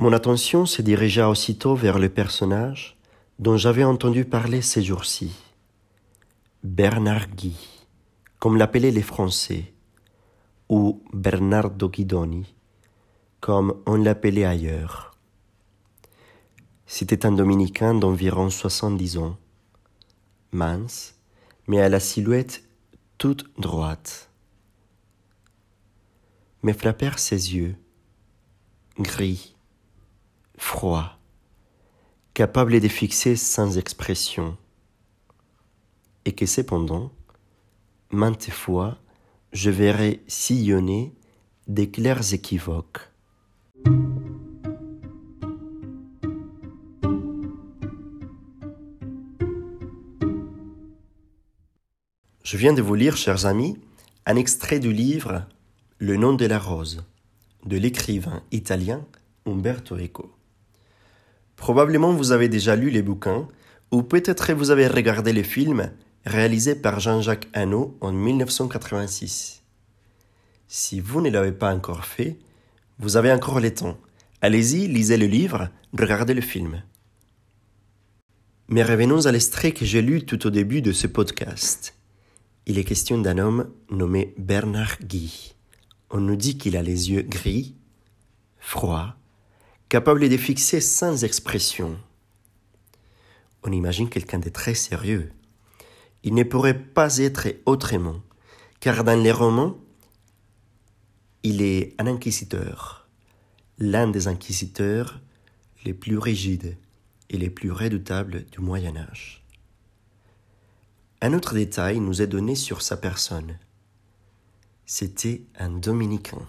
Mon attention se dirigea aussitôt vers le personnage dont j'avais entendu parler ces jours-ci. Bernard Guy, comme l'appelaient les Français, ou Bernardo Guidoni, comme on l'appelait ailleurs. C'était un dominicain d'environ soixante-dix ans, mince, mais à la silhouette toute droite. Me frappèrent ses yeux, gris, froids, capables de fixer sans expression, et que cependant, maintes fois, je verrai sillonner des clairs équivoques. Je viens de vous lire, chers amis, un extrait du livre Le nom de la rose de l'écrivain italien Umberto Eco. Probablement vous avez déjà lu les bouquins ou peut-être vous avez regardé les films réalisés par Jean-Jacques Hano en 1986. Si vous ne l'avez pas encore fait, vous avez encore le temps. Allez-y, lisez le livre, regardez le film. Mais revenons à l'extrait que j'ai lu tout au début de ce podcast. Il est question d'un homme nommé Bernard Guy. On nous dit qu'il a les yeux gris, froids, capables de fixer sans expression. On imagine quelqu'un de très sérieux. Il ne pourrait pas être autrement, car dans les romans, il est un inquisiteur, l'un des inquisiteurs les plus rigides et les plus redoutables du Moyen Âge. Un autre détail nous est donné sur sa personne. C'était un dominicain.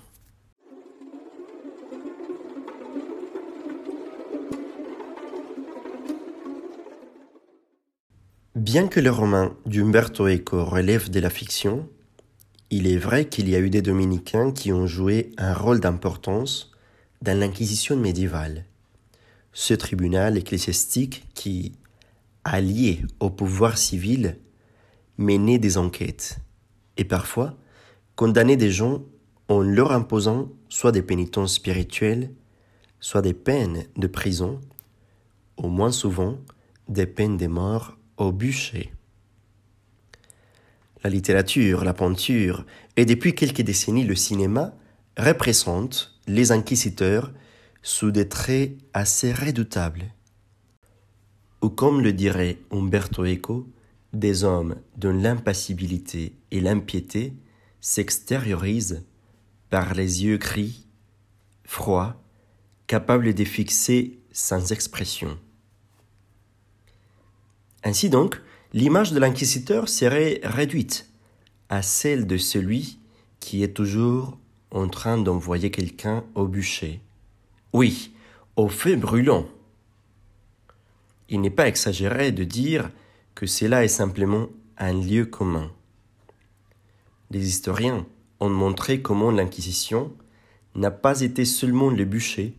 Bien que le roman d'Umberto Eco relève de la fiction, il est vrai qu'il y a eu des dominicains qui ont joué un rôle d'importance dans l'Inquisition médiévale, ce tribunal ecclésiastique qui, allié au pouvoir civil, mener des enquêtes et parfois condamner des gens en leur imposant soit des pénitences spirituelles, soit des peines de prison, au moins souvent des peines de mort bûcher. La littérature, la peinture et depuis quelques décennies le cinéma représentent les inquisiteurs sous des traits assez redoutables. Ou comme le dirait Umberto Eco, des hommes dont l'impassibilité et l'impiété s'extériorisent par les yeux gris, froids, capables de fixer sans expression. Ainsi donc, l'image de l'inquisiteur serait réduite à celle de celui qui est toujours en train d'envoyer quelqu'un au bûcher. Oui, au feu brûlant. Il n'est pas exagéré de dire que cela est simplement un lieu commun. Les historiens ont montré comment l'Inquisition n'a pas été seulement le bûcher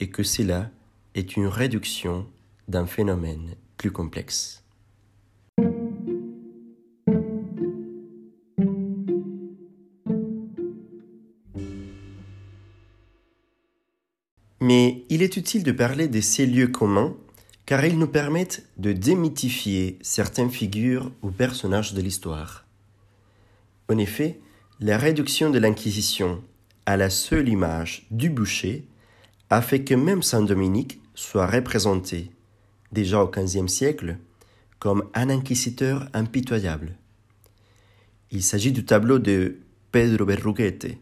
et que cela est une réduction d'un phénomène plus complexe. Mais il est utile de parler de ces lieux communs car ils nous permettent de démythifier certaines figures ou personnages de l'histoire. En effet, la réduction de l'Inquisition à la seule image du boucher a fait que même Saint Dominique soit représenté, déjà au XVe siècle, comme un inquisiteur impitoyable. Il s'agit du tableau de Pedro Berruguete,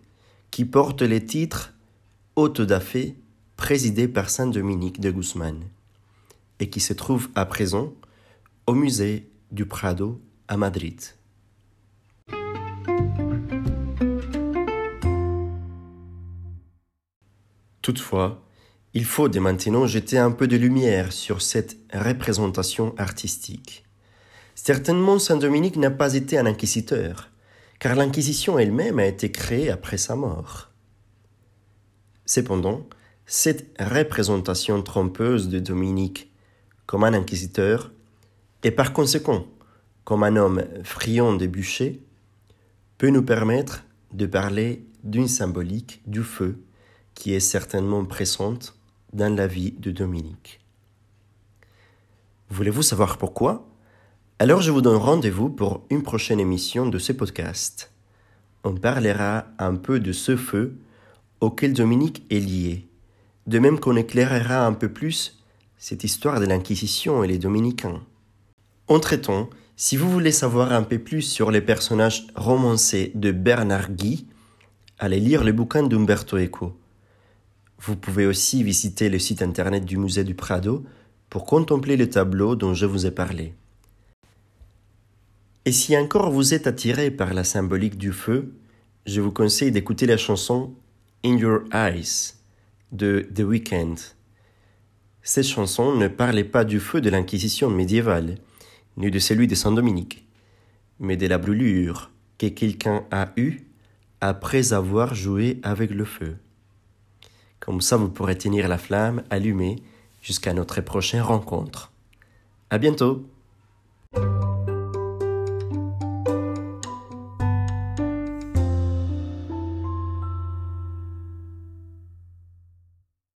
qui porte les titres Hôte d'Afé, présidé par Saint Dominique de Guzman et qui se trouve à présent au musée du Prado à Madrid. Toutefois, il faut dès maintenant jeter un peu de lumière sur cette représentation artistique. Certainement, Saint Dominique n'a pas été un inquisiteur, car l'Inquisition elle-même a été créée après sa mort. Cependant, cette représentation trompeuse de Dominique comme un inquisiteur, et par conséquent comme un homme friand de bûchers, peut nous permettre de parler d'une symbolique du feu qui est certainement présente dans la vie de Dominique. Voulez-vous savoir pourquoi? Alors je vous donne rendez-vous pour une prochaine émission de ce podcast. On parlera un peu de ce feu auquel Dominique est lié, de même qu'on éclairera un peu plus cette histoire de l'Inquisition et les dominicains. Entre-temps, si vous voulez savoir un peu plus sur les personnages romancés de Bernard Guy, allez lire le bouquin d'Umberto Eco. Vous pouvez aussi visiter le site internet du musée du Prado pour contempler le tableau dont je vous ai parlé. Et si encore vous êtes attiré par la symbolique du feu, je vous conseille d'écouter la chanson In Your Eyes de The Weeknd. Cette chanson ne parlait pas du feu de l'Inquisition médiévale, ni de celui de Saint-Dominique, mais de la brûlure que quelqu'un a eue après avoir joué avec le feu. Comme ça, vous pourrez tenir la flamme allumée jusqu'à notre prochaine rencontre. À bientôt!